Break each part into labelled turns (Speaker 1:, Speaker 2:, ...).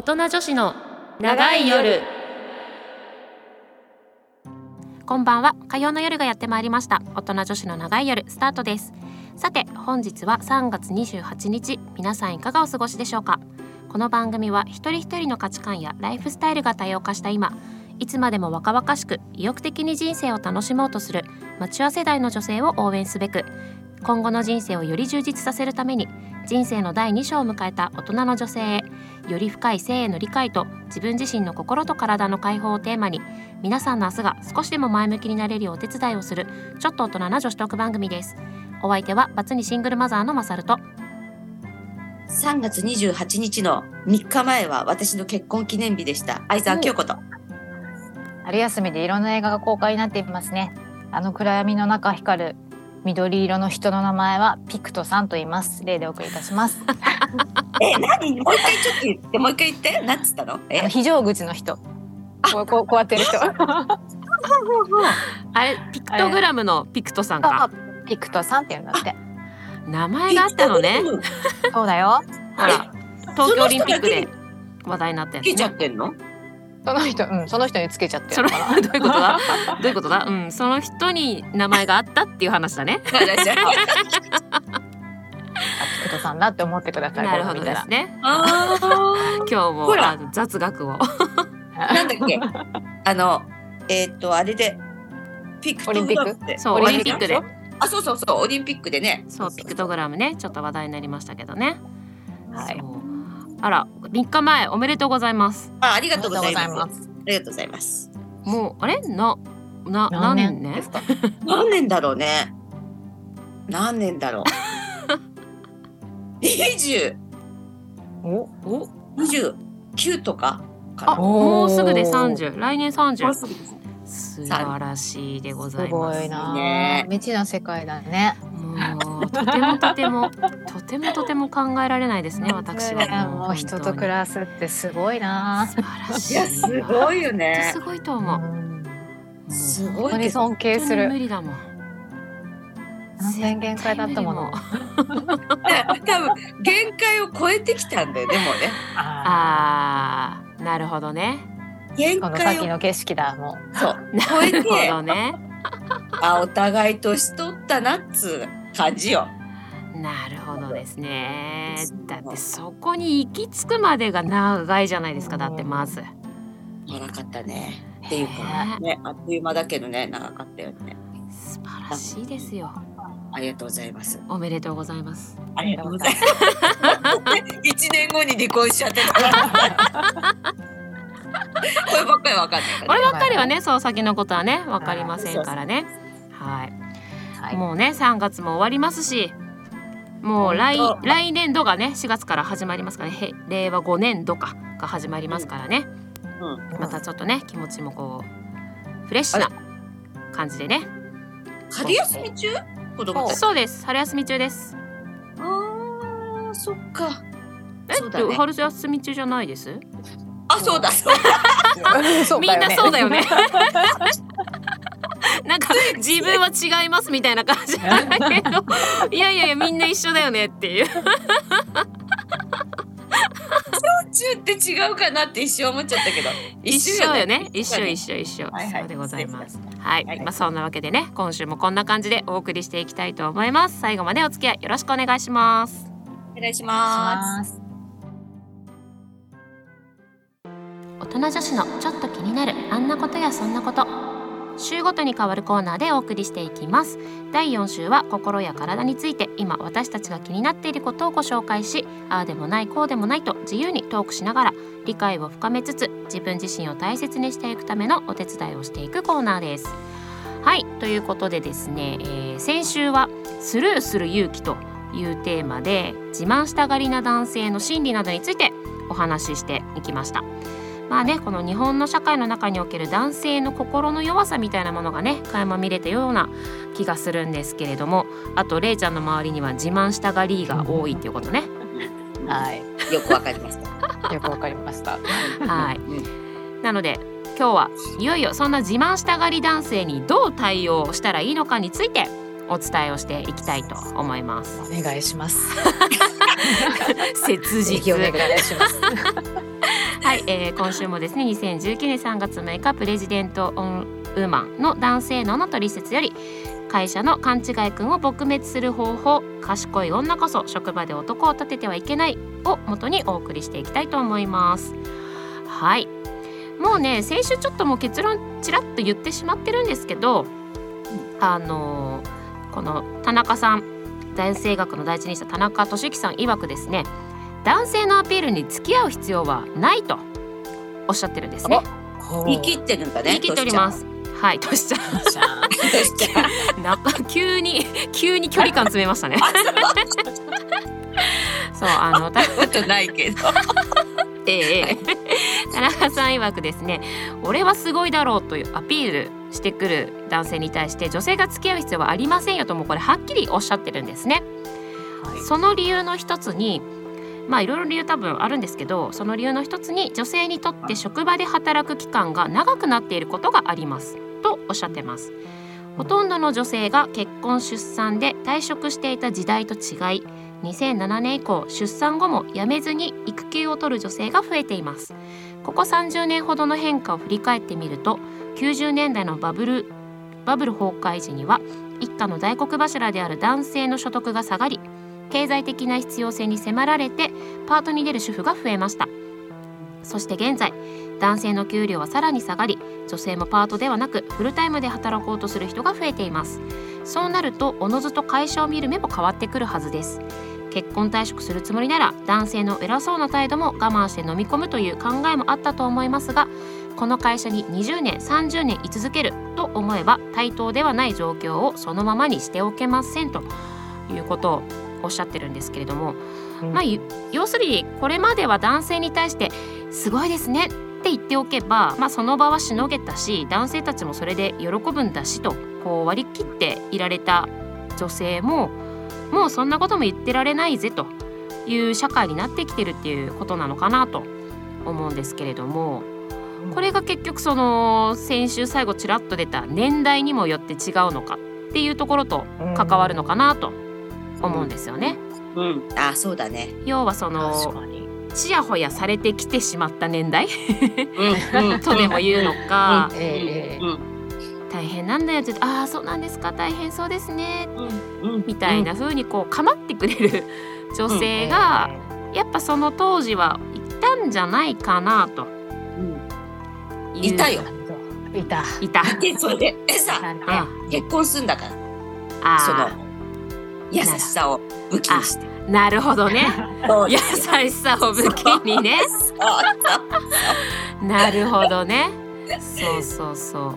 Speaker 1: 大人女子の長い夜。こんばんは。火曜の夜がやってまいりました。大人女子の長い夜スタートです。さて本日は3月28日。皆さんいかがお過ごしでしょうか？この番組は一人一人の価値観やライフスタイルが多様化した今いつまでも若々しく意欲的に人生を楽しもうとするマチュア世代の女性を応援すべく今後の人生をより充実させるために人生の第2章を迎えた大人の女性へより深い性への理解と自分自身の心と体の解放をテーマに皆さんの明日が少しでも前向きになれるようお手伝いをするちょっと大人な女子トーク番組ですお相手はバツにシングルマザーのマサルと
Speaker 2: 3月28日の3日前は私の結婚記念日でした。相沢京子と。
Speaker 3: 春休みでいろんな映画が公開になっていますね。あの暗闇の中光る緑色の人の名前はピクトさんと言います。例でお送りいたします。
Speaker 2: え、何？もう一回ちょっと言って、もう一回言って。なんつったの？
Speaker 3: あ
Speaker 2: え
Speaker 3: の、非常口の人。こう こうこうやってる人。
Speaker 1: あれピクトグラムのピクトさんか？
Speaker 3: あピクトさんって言うんだって。
Speaker 1: 名前があったのね
Speaker 3: そうだよ。
Speaker 1: ほら東京オリンピックで話題になったやつ、
Speaker 2: つけちゃ
Speaker 1: ね、
Speaker 2: ってんの
Speaker 3: その人、うん、その人につけちゃって
Speaker 1: そ
Speaker 3: の。
Speaker 1: どういうことだ？どういうことだ？うんその人に名前があったっていう話だね。
Speaker 2: あじゃ
Speaker 3: ピクトさんだって思ってください。
Speaker 1: なるほどですね。
Speaker 2: ああ
Speaker 1: 今日も雑学を。
Speaker 2: ー。なんだっけ？あの、えっ、と、あれで、ピクトグラムって
Speaker 1: そうオリンピックで。
Speaker 2: あ、そうそうそう、オリンピックでね。
Speaker 1: そうピクトグラムね。ちょっと話題になりましたけどね。
Speaker 3: はい
Speaker 1: あら3日前おめでとうございます
Speaker 2: あ、ありがとうございます。
Speaker 3: ありがとうございます。
Speaker 1: もうあれ？なな
Speaker 3: 何
Speaker 1: 何年？
Speaker 3: 年ですか？
Speaker 2: 何年だろうね。何年だろう。20、
Speaker 3: お、
Speaker 1: お
Speaker 2: ？29とかか
Speaker 1: あ
Speaker 2: な。
Speaker 1: もうすぐで30来年30
Speaker 2: もうすぐです
Speaker 1: 素晴らしいでご
Speaker 3: す
Speaker 1: ざいます
Speaker 3: ごいな。
Speaker 2: ね
Speaker 3: 未知な世界だね。
Speaker 1: もうとてもとてもとてもとても考えられないですね私は
Speaker 3: ねもう人と暮らすってすごいな。
Speaker 1: 素晴らしい
Speaker 2: いや、すごいよね
Speaker 1: す。ごいと思うも
Speaker 3: う
Speaker 2: すごい。
Speaker 3: 尊敬す
Speaker 1: 本当に無
Speaker 3: る。
Speaker 1: 理だもん
Speaker 3: 何年限界だったもの。
Speaker 2: 多分限界を超えてきたんだよね、もうね。
Speaker 3: あ
Speaker 1: あーなるほどね
Speaker 2: 限
Speaker 3: あ、この
Speaker 2: 界を
Speaker 3: 先の景色だもう。
Speaker 2: そう
Speaker 1: な
Speaker 2: 超え
Speaker 1: るほ
Speaker 2: て、
Speaker 1: どね
Speaker 2: あ、お互い年取ったなっつう感じよ。
Speaker 1: なるほどですねだってそこに行き着くまでが長いじゃないですかだってまず
Speaker 2: 長かったね。っていうか、ね、あっという間だけどね、長かったよね。
Speaker 1: 素晴らしいですよ
Speaker 2: ありがとうございます。
Speaker 1: おめでとうございます
Speaker 2: ありがとうございます。一年後に離婚しちゃって。こればっかりわかんないね。
Speaker 1: こればっかりはねそう先のことはねわかりませんからねはい
Speaker 3: はい。
Speaker 1: もうね3月も終わりますしもう来来年度がね4月から始まりますからね。へ令和5年度かが始まりますからね、
Speaker 2: うん。
Speaker 1: またちょっとね気持ちもこうフレッシュな感じでね。
Speaker 2: 春休み中？子供。
Speaker 1: そう。です。春休み中です。
Speaker 2: ああ、そっか。
Speaker 1: え？
Speaker 2: ね。
Speaker 1: 春休み中じゃないです？
Speaker 2: あ、そうだ、そうだ。
Speaker 1: みんなそうだよね。なんか自分は違いますみたいな感じだけどいやいやいやみんな一緒だよねっていう。
Speaker 2: 中って違うかなって一瞬思っちゃったけど。
Speaker 1: 一緒よね。一緒一
Speaker 2: 緒。
Speaker 1: 緒一緒、
Speaker 2: はいはい。
Speaker 1: そうでございます。はい、
Speaker 2: はい
Speaker 1: まあそんなわけでね今週もこんな感じでお送りしていきたいと思います。最後までお付き合いよろしくお願いします。
Speaker 2: お願いしま
Speaker 3: す。
Speaker 1: 大人女子のちょっと気になるあんなことやそんなこと週ごとに変わるコーナーでお送りしていきます。第4週は心や体について今私たちが気になっていることをご紹介しああでもないこうでもないと自由にトークしながら理解を深めつつ自分自身を大切にしていくためのお手伝いをしていくコーナーです。はいということでですね、えー先週はスルーする勇気というテーマで自慢したがりな男性の心理などについてお話ししていきました。まあねこの日本の社会の中における男性の心の弱さみたいなものがね垣間見れたような気がするんですけれどもあとれいちゃんの周りには自慢したがりが多いっていうことね
Speaker 3: はい。
Speaker 2: す。よくわかりました。
Speaker 3: よくわかりました。
Speaker 1: はい
Speaker 2: うん
Speaker 1: なので今日はいよいよそんな自慢したがり男性にどう対応したらいいのかについてお伝えをしていきたいと思います
Speaker 3: お願いします。
Speaker 1: 切
Speaker 3: ぜひお願
Speaker 1: 実
Speaker 3: いします。
Speaker 1: はい、えー、今週もですね2019年3月6日プレジデント・オン・ウーマンの男性脳の取説より会社の勘違い君を撲滅する方法賢い女こそ職場で男を立ててはいけないを元にお送りしていきたいと思います。はい。もうね先週ちょっともう結論ちらっと言ってしまってるんですけどあのーこの田中さん男性学の第一人者田中俊之さん曰くですね男性のアピールに付き合う必要はないとおっしゃってるんですね。
Speaker 2: 言い切ってるんだね。
Speaker 1: 言い切っております。はいとしちゃん。なんか急に急に距離感詰めましたね。そう。あのた
Speaker 2: ことないけど。
Speaker 1: ええええ。田中さん曰くですね俺はすごいだろうというアピールしてくる男性に対して女性が付き合う必要はありませんよともこれはっきりおっしゃってるんですね。その理由の一つにまあいろいろ理由多分あるんですけどその理由の一つに女性にとって職場で働く期間が長くなっていることがあります。とおっしゃってます。ほとんどの女性が結婚出産で退職していた時代と違い2007年以降出産後も辞めずに育休を取る女性が増えています。ここ30年ほどの変化を振り返ってみると90年代のバブルバブル崩壊時には一家の大黒柱である男性の所得が下がり経済的な必要性に迫られてパートに出る主婦が増えました。そして現在男性の給料はさらに下がり女性もパートではなくフルタイムで働こうとする人が増えています。そうなるとおのずと会社を見る目も変わってくるはずです。結婚退職するつもりなら男性の偉そうな態度も我慢して飲み込むという考えもあったと思いますがこの会社に20年30年居続けると思えば対等ではない状況をそのままにしておけませんということ。をおっしゃってるんですけれども、
Speaker 3: うん。
Speaker 1: まあゆ要するにこれまでは男性に対して「すごいですね」って言っておけば、まあ、その場はしのげたし男性たちもそれで喜ぶんだしとこう割り切っていられた女性ももうそんなことも言ってられないぜという社会になってきてるっていうことなのかなと思うんですけれどもこれが結局その先週最後ちらっと出た年代にもよって違うのかっていうところと関わるのかなと思うんですよね。
Speaker 2: うん。あ、そうだね。
Speaker 1: 要はその
Speaker 3: 確かに。
Speaker 1: ちやほやされてきてしまった年代？
Speaker 2: うん。うん
Speaker 1: とでも言うのか、
Speaker 3: ええ
Speaker 2: うん。
Speaker 1: 大変なんだよって言ってああそうなんですか大変そうですね
Speaker 2: うん。うん。
Speaker 1: みたいな風にこう構ってくれる女性が、やっぱその当時はいたんじゃないかなと
Speaker 2: うん。
Speaker 1: いう
Speaker 2: いたよ。
Speaker 3: いた。
Speaker 1: いた
Speaker 2: で、それで、えさ、結婚すんだから、
Speaker 1: あ
Speaker 2: その
Speaker 1: ー
Speaker 2: 優しさを武器にして。
Speaker 1: なるほどね。優しさを武器にね。なるほどね。そうそうそ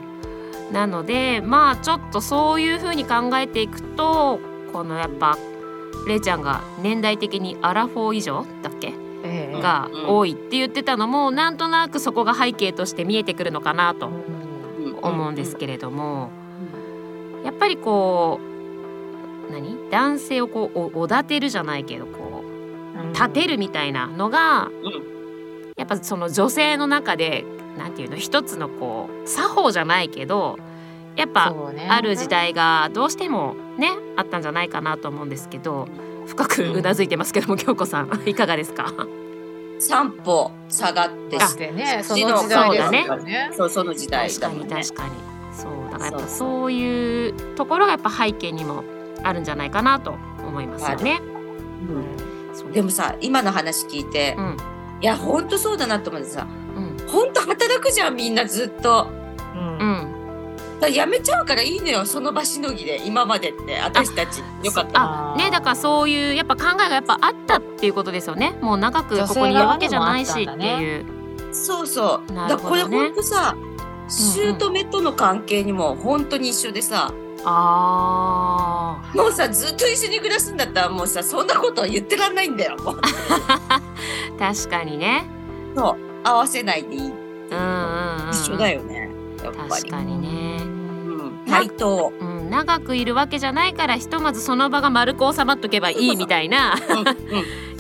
Speaker 1: う。なのでまあちょっとそういう風に考えていくとこのやっぱれいちゃんが年代的にアラフォー以上だっけ？
Speaker 3: ええ。
Speaker 1: が
Speaker 2: うん。
Speaker 1: 多いって言ってたのもなんとなくそこが背景として見えてくるのかなと思うんですけれども。やっぱりこう何？男性をこうおおだてるじゃないけどこう立てるみたいなのがやっぱその女性の中でなんていうの？一つのこう作法じゃないけどやっぱある時代がどうしてもねあったんじゃないかなと思うんですけど深くうなずいてますけども京子さん いかがですか？
Speaker 2: 三歩下がって
Speaker 3: そしてねそ
Speaker 2: 父
Speaker 3: の時代です
Speaker 1: そうだ
Speaker 3: よね。
Speaker 2: そうその時代
Speaker 1: 確かに
Speaker 2: だもんね。
Speaker 1: 確かにそうだからやっぱ
Speaker 2: そう
Speaker 1: いうところがやっぱ背景にもあるんじゃないかなと思いますよね。
Speaker 2: うん。でもさ今の話聞いて、
Speaker 1: うん。
Speaker 2: いやほんとそうだなと思ってさ
Speaker 1: うん。
Speaker 2: ほんと働くじゃんみんなずっと。やめちゃうからいいのよその場しのぎで今までって私たち。よかった
Speaker 1: あねだからそういうやっぱ考えがやっぱあったっていうことですよね。もう長くここにいるわけじゃないしっていう。
Speaker 2: そうそう、
Speaker 1: な
Speaker 2: だからこれ
Speaker 1: ほ
Speaker 2: んとさ姑との関係にも本当に一緒でさ、
Speaker 1: あ
Speaker 2: もうさずっと一緒に暮らすんだったらもうさそんなことは言ってらんないんだよ。
Speaker 1: 確かにね。
Speaker 2: そう合わせないでいい。
Speaker 1: うんうんうん、
Speaker 2: 一緒だよね。やっぱり。
Speaker 1: 確かにね。
Speaker 2: うん、対等。
Speaker 1: うん、長くいるわけじゃないからひとまずその場が丸く収まっとけばいいみたいな。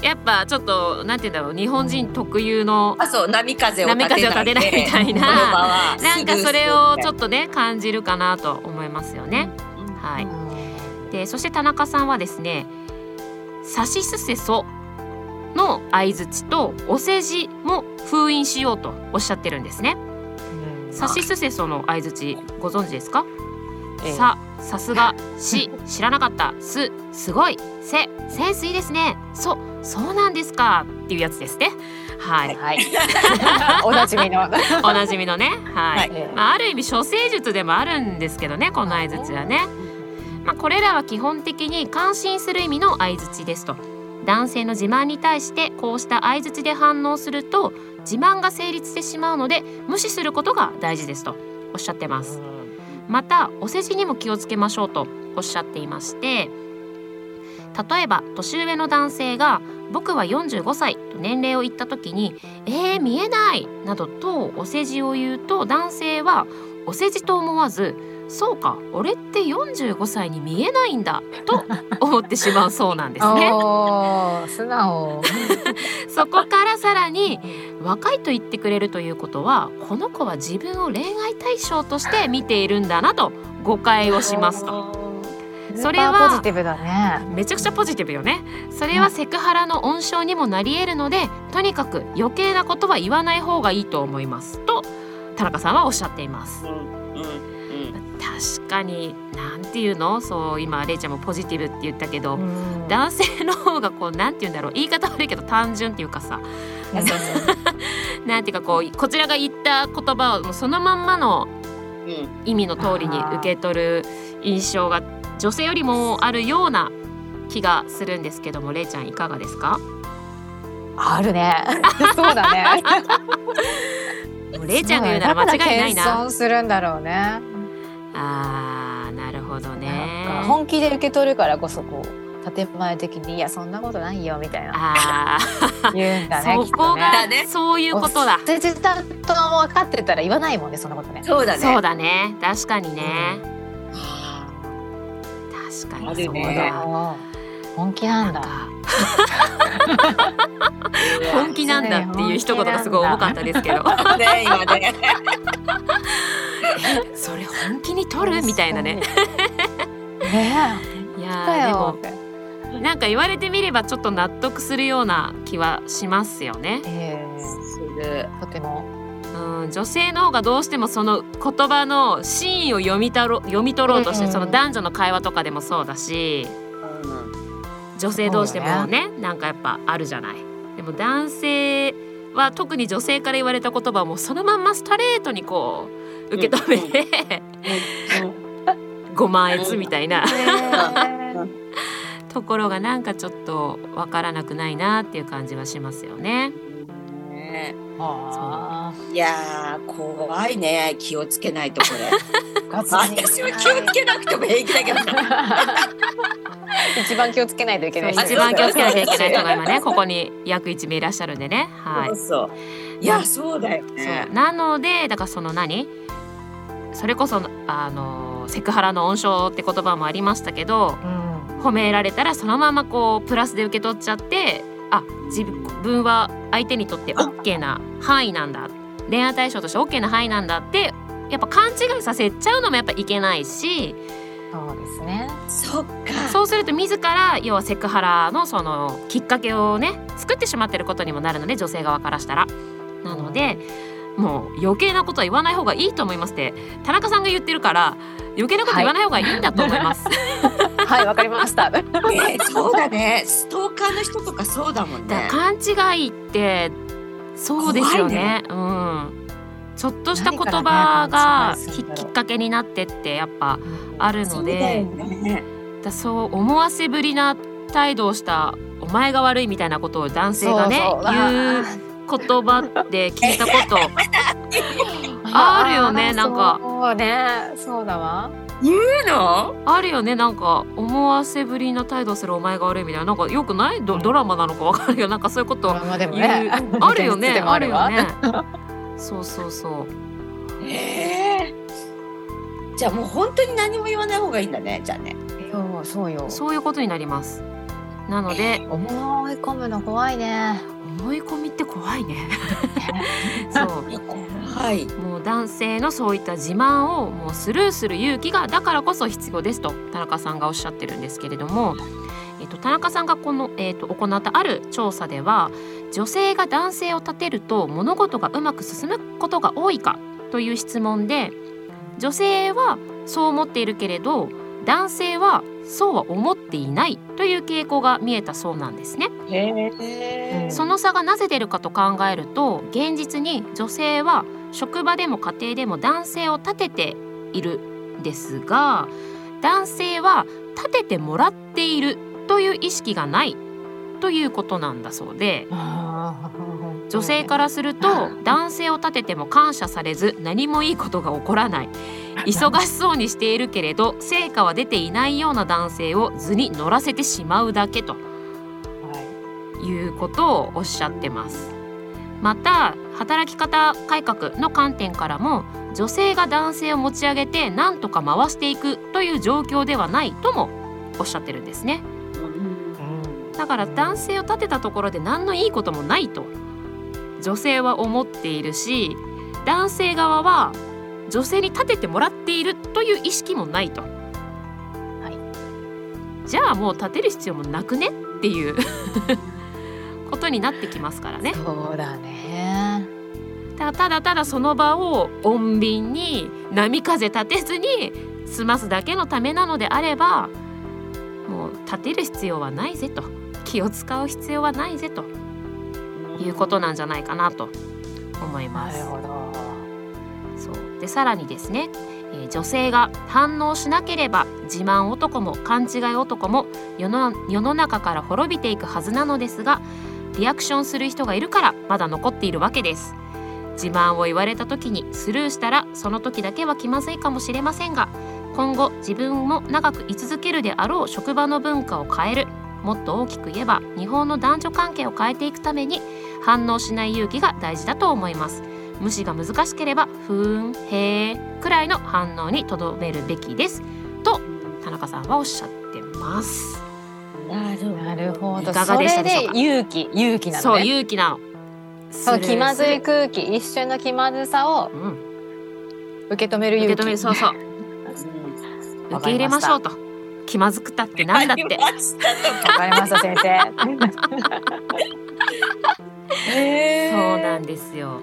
Speaker 1: やっぱちょっとなんて言うんだろう日本人特有の
Speaker 2: あそう波風を立てないで。
Speaker 1: 波風を立てないみたいな。なんかそれをちょ
Speaker 2: っ
Speaker 1: っとね感じるかなと思いますよね。はい、でそして田中さんはですね「さしすせそ」の相槌とお世辞も封印しようとおっしゃってるんですね。さしすせその相槌ご存知ですか？
Speaker 3: ええ。
Speaker 1: ささすがし知らなかった。すすごい。せセンスいいですね。そそうなんですか。っていうやつですね。はい、
Speaker 3: はい。おなじみの。
Speaker 1: おなじみのね。はい。
Speaker 2: はい
Speaker 3: ええ
Speaker 1: まあある意味処世術でもあるんですけどねこの相槌はね。まあこれらは基本的に感心する意味の相槌ですと。男性の自慢に対してこうした相槌で反応すると自慢が成立してしまうので無視することが大事ですとおっしゃってます。またお世辞にも気をつけましょうとおっしゃっていまして例えば年上の男性が「僕は45歳」と年齢を言った時に「えー、見えない」などとお世辞を言うと男性はお世辞と思わず「そうか俺って45歳に見えないんだ」と思ってしまうそうなんですね。
Speaker 3: 素直。
Speaker 1: そこからさらに若いと言ってくれるということはこの子は自分を恋愛対象として見ているんだなと誤解をしますと。それは
Speaker 3: ポジティブだね。
Speaker 1: めちゃくちゃポジティブよね。それはセクハラの温床にもなり得るのでとにかく余計なことは言わない方がいいと思います。と田中さんはおっしゃっています。
Speaker 2: うんうんうん。
Speaker 1: 確かになんていうの？そう今れいちゃんもポジティブって言ったけど、
Speaker 3: うん。
Speaker 1: 男性の方がこうなんて言うんだろう？言い方悪いけど単純っていうかさ。なんていうかこうこちらが言った言葉をもうそのまんまの
Speaker 2: うん。
Speaker 1: 意味の通りに受け取る印象が女性よりもあるような気がするんですけどもれいちゃんいかがですか？
Speaker 3: あるね。そうだね。
Speaker 1: もうれいちゃんが言うなら間違いない
Speaker 3: だから
Speaker 1: な
Speaker 3: 謙遜するんだろうね。
Speaker 1: あーなるほどね
Speaker 3: か本気で受け取るからこそこう建前的にいやそんなことないよみたいな
Speaker 1: あ
Speaker 3: 言うんだね。
Speaker 1: ーそこが
Speaker 2: だね
Speaker 1: そういうことだ
Speaker 3: とね。絶対と分かってたら言わないもんねそんなことね。
Speaker 2: そうだね
Speaker 1: そうだね確かにね
Speaker 2: あ
Speaker 1: 確かに。
Speaker 2: ある
Speaker 1: そう
Speaker 2: ね
Speaker 1: だ。
Speaker 3: 本気なんだ。
Speaker 1: なんか。本気なんだっていう一言がすごい重かったですけど。
Speaker 2: ーね今ね。
Speaker 1: え それ本気に取る？みたいなね。
Speaker 3: ね。
Speaker 1: いやーで
Speaker 3: よ。
Speaker 1: も。なんか言われてみればちょっと納得するような気はしますよね。
Speaker 3: え
Speaker 2: する。
Speaker 3: ーとても。
Speaker 1: うん、女性の方がどうしてもその言葉の真意を読みたろ読み取ろうとして、
Speaker 3: うん
Speaker 1: その男女の会話とかでもそうだし女性同士でもねなんかやっぱあるじゃない。でも男性は特に女性から言われた言葉をもうそのまんまストレートにこう受け止めて、ご満悦みたいな。ところがなんかちょっとわからなくないなっていう感じはしますよね。
Speaker 2: ね。
Speaker 3: あ。
Speaker 2: いやー怖いね。気をつけないとこれ。私は気をつけなくても平気だけど。な
Speaker 3: 一番気をつけないといけない。人
Speaker 1: 一番気をつけなきゃいけない人が今ね。ここに約1名いらっしゃるんでね。はい。
Speaker 2: そう。そう。いやそうだよね。
Speaker 1: そう。なのでだからその何？それこそあのセクハラの温床って言葉もありましたけど
Speaker 3: うん。
Speaker 1: 褒められたらそのままこうプラスで受け取っちゃってあ自分は相手にとって OK な範囲なんだ恋愛対象として OK な範囲なんだってやっぱ勘違いさせちゃうのもやっぱいけないし
Speaker 3: そうですね。
Speaker 2: そっか
Speaker 1: そうすると自ら要はセクハラのそのきっかけをね作ってしまってることにもなるので女性側からしたら。なのでもう余計なことは言わない方がいいと思いますって田中さんが言ってるから余計なこと言わない方がいいんだと思います。
Speaker 3: はい わかりました。
Speaker 2: ねそうだね。ストーカーの人とかそうだもんね。
Speaker 1: 勘違いってそうですよね。うん。ちょっとした言葉がきっかけになってってやっぱあるの
Speaker 2: そうね。
Speaker 1: だそう思わせぶりな態度をしたお前が悪いみたいなことを男性がね言う言葉で聞いたこと。あるよねなんか。
Speaker 3: そうね。そうだわ。
Speaker 2: 言うの？
Speaker 1: あるよね。なんか思わせぶりな態度するお前が悪いみたいな。なんかよくない？ドドラマなのかわかるよなんかそういうこと言う。
Speaker 3: ね。
Speaker 1: あるよね。あるよ
Speaker 3: わ
Speaker 1: ね。そうそうそう。
Speaker 2: ええ。じゃあもう本当に何も言わない方がいいんだね。じゃあね。
Speaker 3: よそうよ。
Speaker 1: そういうことになりますなので
Speaker 3: 思い込むの怖いね。
Speaker 1: 思い込みって怖いね。そう。
Speaker 2: はい。
Speaker 1: もう男性のそういった自慢をもうスルーする勇気がだからこそ必要ですと田中さんがおっしゃってるんですけれども、えっと、田中さんがこの、えっと、行ったある調査では女性が男性を立てると物事がうまく進むことが多いかという質問で女性はそう思っているけれど男性はそうは思っていないという傾向が見えたそうなんですね。
Speaker 2: へ
Speaker 1: その差がなぜ出るかと考えると現実に女性は職場でも家庭でも男性を立てているんですが男性は立ててもらっているという意識がないということなんだそうで。女性からすると男性を立てても感謝されず何もいいことが起こらない。忙しそうにしているけれど成果は出ていないような男性を図に乗らせてしまうだけと。いうことをおっしゃってます。また働き方改革の観点からも女性が男性を持ち上げて何とか回していくという状況ではないともおっしゃってるんですねだから男性を立てたところで何のいいこともないと。女性は思っているし男性側は女性に立ててもらっているという意識もないと、はい、じゃあもう立てる必要もなくねっていう。ことになってきますからね。
Speaker 3: そうだね。
Speaker 1: ただただその場を穏便に波風立てずに済ますだけのためなのであればもう立てる必要はないぜと気を使う必要はないぜと。いうことなんじゃないかなと。思います。そう。でさらにですね、えー、女性が反応しなければ自慢男も勘違い男も世の世の中から滅びていくはずなのですがリアクションする人がいるからまだ残っているわけです。自慢を言われた時にスルーしたらその時だけは気まずいかもしれませんが今後自分も長く居続けるであろう職場の文化を変えるもっと大きく言えば日本の男女関係を変えていくために反応しない勇気が大事だと思います。無視が難しければふーんへーくらいの反応にとどめるべきです。と田中さんはおっしゃってます。
Speaker 3: なるほど。
Speaker 1: いかがでしたでしょうか？
Speaker 3: 勇気勇気な
Speaker 1: そう
Speaker 3: のね
Speaker 1: 勇気なの。
Speaker 3: そう気まずい
Speaker 1: く、
Speaker 3: 空気一瞬の気まずさを
Speaker 1: うん、
Speaker 3: 受け止める
Speaker 1: 受
Speaker 3: 勇気。
Speaker 1: け止めるそうそう。
Speaker 3: わ
Speaker 1: 受け入れましょうと気まずくたってなんだって。
Speaker 3: わか。りました先生。
Speaker 2: へー
Speaker 1: そうなんですよ。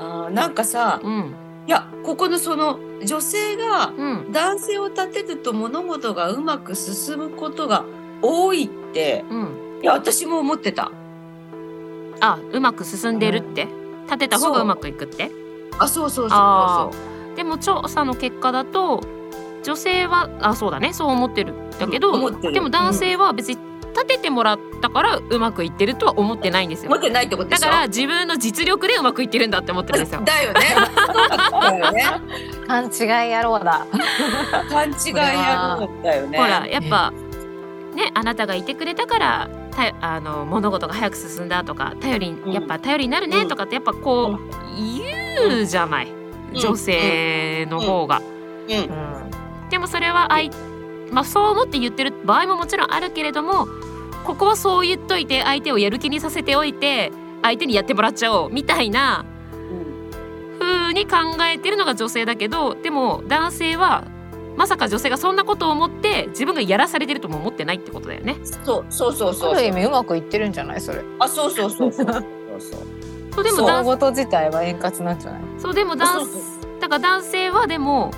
Speaker 2: あーなんかさ
Speaker 1: うん。
Speaker 2: いやここのその女性が
Speaker 1: うん。
Speaker 2: 男性を立てると物事がうまく進むことが多いって
Speaker 1: うん。
Speaker 2: いや私も思ってた。
Speaker 1: あうまく進んでるって？立てた方がうまくいくって？
Speaker 2: あそうそうそう
Speaker 1: あ
Speaker 2: そう。
Speaker 1: でも調査の結果だと女性はあそうだね。そう思ってるだけど、
Speaker 2: うん
Speaker 1: でも男性は別に立ててもらったからうまくいってるとは思ってないんですよ。
Speaker 2: 思ってないってことでしょ？
Speaker 1: だから自分の実力でうまくいってるんだって思ってるんですよ。
Speaker 2: だよね。だよね。
Speaker 3: 勘違い野郎だ。
Speaker 2: 勘違いやるんだよね。
Speaker 1: ほらやっぱねあなたがいてくれたからたあの物事が早く進んだとか頼り
Speaker 2: うん。
Speaker 1: やっぱ頼りになるねとかってやっぱこう言うじゃない、
Speaker 2: うん。
Speaker 1: 女性の方が。
Speaker 2: うん
Speaker 1: でもそれは相まあそう思って言ってる場合ももちろんあるけれどもここはそう言っといて相手をやる気にさせておいて相手にやってもらっちゃおうみたいな風に考えてるのが女性だけどでも男性はまさか女性がそんなことを思って自分がやらされてるとも思ってないってことだよね。
Speaker 2: そうそうそうそう
Speaker 3: ある意味うまくいってるんじゃないそれ。
Speaker 2: あそうそうそうそう。そうそう
Speaker 3: 物
Speaker 1: そうでも男
Speaker 3: 事自体は円滑なんじゃない？
Speaker 1: そうでも男性はでも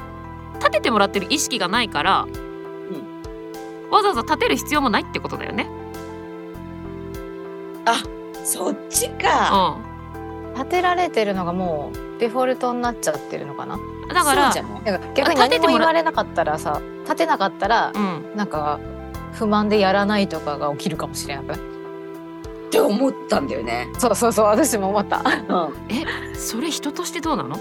Speaker 1: 立ててもらってる意識がないから、わざわざ立てる必要もないってことだよね。
Speaker 2: あそっち
Speaker 1: う
Speaker 2: か
Speaker 1: ん。
Speaker 3: 立てられてるのがもうデフォルトになっちゃってるのかな。
Speaker 1: だから
Speaker 3: 逆に何も
Speaker 1: 立ててもら
Speaker 3: 言われなかったらさ立てなかったら
Speaker 1: うん、
Speaker 3: なんか不満でやらないとかが起きるかもしれない
Speaker 2: って思ったんだよね。
Speaker 3: そうそうそう私も思った。ね
Speaker 2: うん。
Speaker 1: それ人としてどうなの？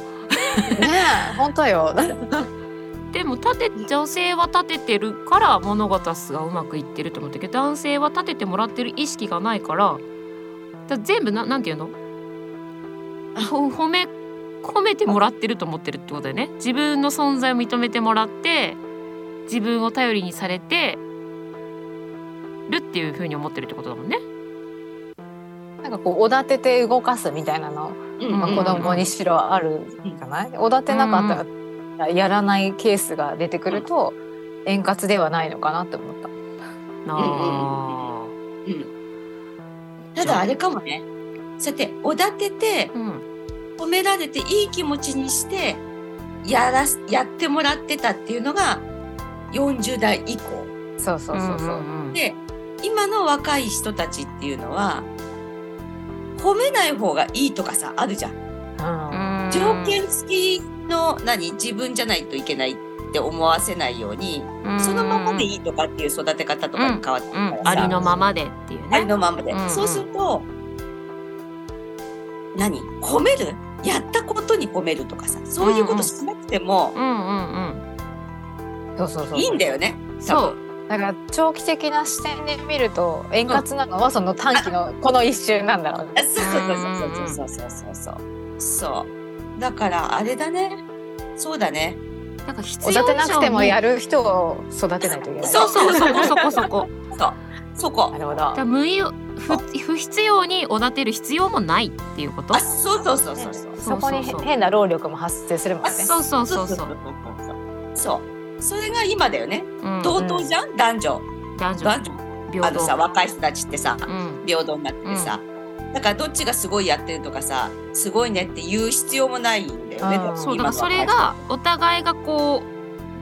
Speaker 3: え本当よ
Speaker 1: でも立て女性は立ててるから物事がうまくいってると思ったけど男性は立ててもらってる意識がないからだ全部ななんていうの？ほ褒め褒めてもらってると思ってるってことだよね。自分の存在を認めてもらって自分を頼りにされてるっていう風に思ってるってことだもんね。
Speaker 3: なんかこうおだてて動かすみたいなの、
Speaker 2: うん
Speaker 3: まあ、子供にしろあるじゃない、おだてなかったらやらないケースが出てくると円滑ではないのかなって思った。
Speaker 1: うあ
Speaker 2: うん。ただあれかもね。そうやっておだてて
Speaker 1: ーうん
Speaker 2: 褒められていい気持ちにしてやらすやってもらってたっていうのが40代以降。
Speaker 3: そうそうそうそう。
Speaker 1: んんん
Speaker 2: で今の若い人たちっていうのは褒めない方がいいとかさあるじゃん
Speaker 3: うん
Speaker 2: 条件付きの何自分じゃないといけないって思わせないようにそのままでいいとかっていう育て方とかに変わってる
Speaker 1: うん
Speaker 2: からさ、
Speaker 1: ありのままでっていうね。
Speaker 2: ありのままで、
Speaker 1: うんうん。
Speaker 2: そうすると何褒める？やったことに褒めるとかさそういうことしなくても
Speaker 1: うんうん
Speaker 3: そうそうそう。
Speaker 2: いいんだよね。
Speaker 1: うんそう。
Speaker 3: だから長期的な視点で見ると円滑なのはその短期のこの一瞬なんだろうね。
Speaker 2: そうそうそうそうそうそうそう。そうだからあれだね。そうだね。
Speaker 1: なんか必要
Speaker 3: なくてもやる人を育てないといけない。
Speaker 2: そう
Speaker 1: そうそこそこそこ。
Speaker 2: そこ。
Speaker 3: なるほど。
Speaker 1: 無意不不必要におだてる必要もないっていうこと？
Speaker 2: あそうそうそうそうそう。
Speaker 3: そこに
Speaker 1: そうそうそう。
Speaker 3: 変な労力も発生するもんね。
Speaker 1: そうそうそうそう。
Speaker 2: そう。そうそれが今だよね。
Speaker 1: うん
Speaker 2: 同等じゃん、男女。
Speaker 1: 男女。
Speaker 2: 男女。あ
Speaker 1: 平等。
Speaker 2: のさ若い人たちってさ
Speaker 1: うん。
Speaker 2: 平等になっててさ、だからどっちがすごいやってるとかさすごいねって言う必要もないんだよね、
Speaker 3: うん
Speaker 1: そうだからそれがお互いがこ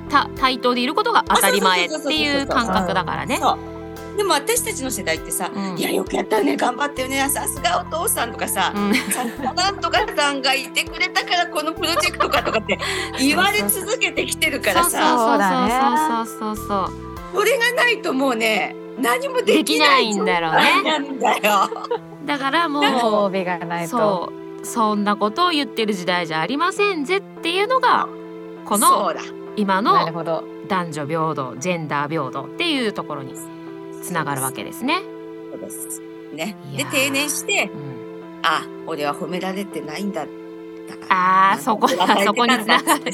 Speaker 1: うた対等でいることが当たり前っていう感覚だからね。
Speaker 2: でも私たちの世代ってさ「
Speaker 1: うん。
Speaker 2: いやよくやったよね頑張ってよね。さすがお父さん」とかさ
Speaker 1: うん「
Speaker 2: さすがなんとかさんがいてくれたからこのプロジェクトか」とかって 言われ続けてきてるから
Speaker 1: そうそう
Speaker 2: さ
Speaker 3: そうだね
Speaker 1: そうそうそうそう。
Speaker 2: それがないともうね何もで
Speaker 1: できな
Speaker 2: い
Speaker 1: いんだろうね。
Speaker 2: なんだよ。
Speaker 1: だからも
Speaker 3: 装
Speaker 1: う
Speaker 3: 備がないと。
Speaker 1: そうそんなことを言ってる時代じゃありませんぜっていうのがこの今の。男女平等ジェンダー平等っていうところにつながるわけですね。
Speaker 2: そうですねで定年して
Speaker 1: うん
Speaker 2: あ俺は褒められてないんだ
Speaker 1: ああそこそこにつながる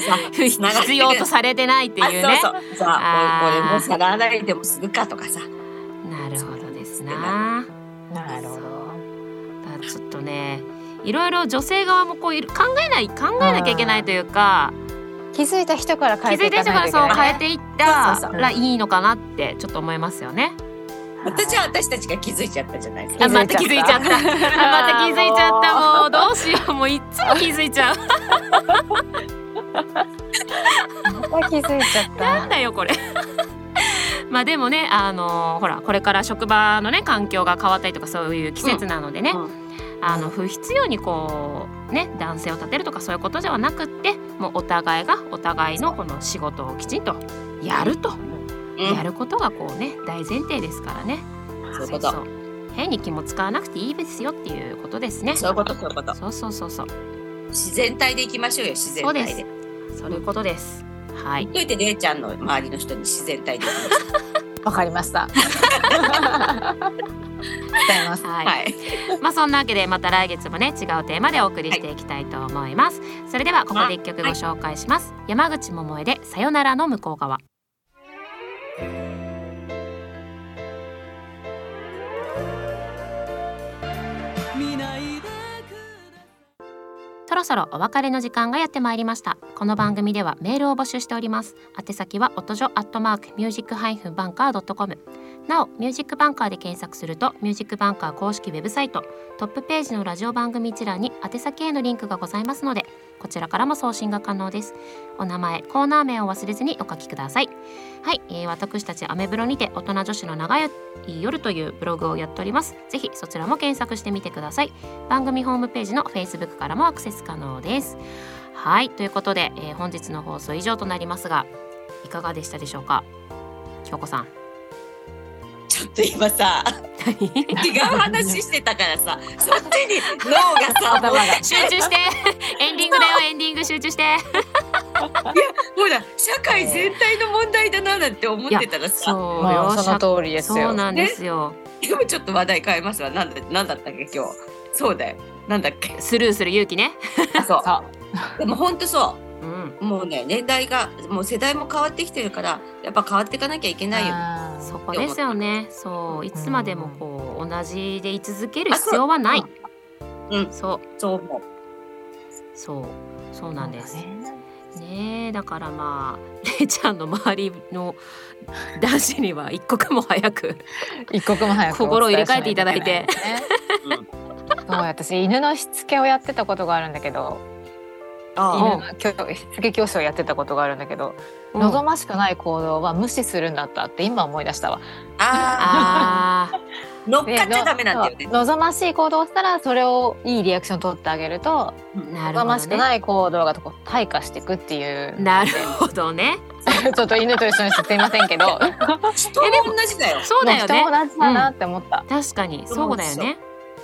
Speaker 1: 必要とされてないっていうね。
Speaker 2: あそうそうさ
Speaker 1: あ
Speaker 2: 俺も皿洗いでもするかとかさ
Speaker 1: なるほどですな。
Speaker 3: なるほど。
Speaker 1: ちょっとねいろいろ女性側もこういる考えない考えなきゃいけないというか
Speaker 3: 気づいた人から
Speaker 1: 気
Speaker 3: 変えていか
Speaker 1: づいた人
Speaker 3: ないといけない。
Speaker 1: からそう変えていったらいいのかなってちょっと思いますよね。
Speaker 2: 私は私たちが気づいちゃったじゃないですか
Speaker 1: あまた気づいちゃった。あまた気づいちゃったもうどうしようもういっつも気づいちゃう。
Speaker 3: また気づいちゃっ
Speaker 1: なん
Speaker 3: た。
Speaker 1: だよこれ。まあでもねあのほらこれから職場のね環境が変わったりとかそういう季節なのでね、
Speaker 2: うん
Speaker 1: あの不必要にこうね男性を立てるとかそういうことではなくってもうお互いがお互いのこの仕事をきちんとやると、
Speaker 2: うん。
Speaker 1: やることがこうね大前提ですからね。
Speaker 2: そういうこと。
Speaker 1: そう変に気も使わなくていいですよっていうことですね。
Speaker 2: そういうことそういうこと。
Speaker 1: そうそうそうそう。
Speaker 2: 自然体でいきましょうよ自然体で。
Speaker 1: そういうことです。はい。
Speaker 2: といてれいちゃんの周りの人に自然体でいきましょ
Speaker 3: わかりました。
Speaker 1: はい。
Speaker 2: うはい
Speaker 1: まあそんなわけでまた来月もね違うテーマでお送りしていきたいと思います。それではここで一曲ご紹介します。山口百恵でさよならの向こう側。そろそろお別れの時間がやってまいりました。この番組ではメールを募集しております。宛先は音女アットマークミュージックハイフンバンカードットコム。なおミュージックバンカーで検索するとミュージックバンカー公式ウェブサイトトップページのラジオ番組一覧に宛先へのリンクがございますのでこちらからも送信が可能です。お名前コーナー名を忘れずにお書きください。はい、えー私たちアメブロにて大人女子の長い夜というブログをやっております。ぜひそちらも検索してみてください。番組ホームページの Facebook からもアクセス可能です。はいということで、えー本日の放送以上となりますがいかがでしたでしょうか？京子さん。
Speaker 2: と今さ
Speaker 1: 何？
Speaker 2: 違う話してたからさそっちに脳がさ
Speaker 1: 集中して。エンディングだよエンディング集中して。
Speaker 2: ほら社会全体の問題だななんて思ってたらさ
Speaker 1: そう
Speaker 3: も
Speaker 1: よ
Speaker 3: うその通りですよ。
Speaker 1: そうなんですよ。
Speaker 2: でもちょっと話題変えますわ。なんだなんだったっけ今日？そうだよ。なんだっけ？
Speaker 1: スルーする勇気ね。
Speaker 2: あそう。
Speaker 3: そう。
Speaker 2: でも本当そ
Speaker 1: うん。
Speaker 2: うもうね年代がもう世代も変わってきてるからやっぱ変わっていかなきゃいけないよ。
Speaker 1: そこですよね。そういつまでもこう同じで居続ける必要はない。
Speaker 2: う。ん。
Speaker 1: そう。
Speaker 2: そう思う。
Speaker 1: そう。そうなんです。
Speaker 3: ね。
Speaker 1: ねえだからまあ れいちゃんの周りの男子には一刻も早く
Speaker 3: 一刻も早く
Speaker 1: 心を入れ替えていただいて。
Speaker 3: そう私犬のしつけをやってたことがあるんだけど
Speaker 2: あ
Speaker 3: 犬の教師をやってたことがあるんだけど、望ましくない行動は無視するんだったって今思い出したわ。
Speaker 2: あ
Speaker 1: あ
Speaker 2: ー。乗っかっちゃダメなんだよね。
Speaker 3: そう。望ましい行動をしたらそれをいいリアクション取ってあげると
Speaker 1: ーなる
Speaker 3: 望ま
Speaker 1: ほどね。
Speaker 3: しくない行動がこう退化していくっていう。
Speaker 1: なるほどね。
Speaker 3: ちょっと犬と一緒にしてすいませんけど。
Speaker 2: 人も同じだよ。
Speaker 1: そうだよね。
Speaker 3: 同じだなって思った。
Speaker 1: 確かにそうだよね。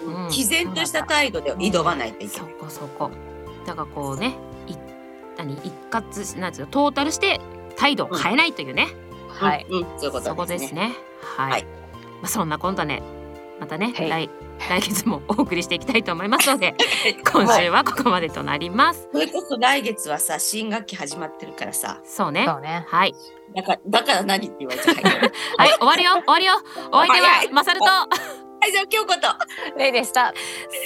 Speaker 1: うん。
Speaker 2: 毅然とした態度で挑まないといけ
Speaker 1: そ
Speaker 2: ない。
Speaker 1: こそこだからこうねい何一括なんていうのトータルして態度を変えないというね、
Speaker 3: はい。
Speaker 2: うん、そういうこ
Speaker 1: そことで
Speaker 2: ですすね。
Speaker 1: ねはい、
Speaker 2: はい。
Speaker 1: まあ、そんな今度ねまたね、
Speaker 3: はい。
Speaker 1: 来来月もお送りしていきたいと思いますので 今週はここまでとなります。
Speaker 2: それこそ来月はさ、新学期始まってるからさ、
Speaker 1: そうね。
Speaker 3: そうね。
Speaker 1: はい。
Speaker 2: だからだから何って言われちゃう。
Speaker 1: はい。終わるよ。終わるよ。お相手はマサルと。
Speaker 2: はい、じゃあ今日こと。
Speaker 3: レイでした。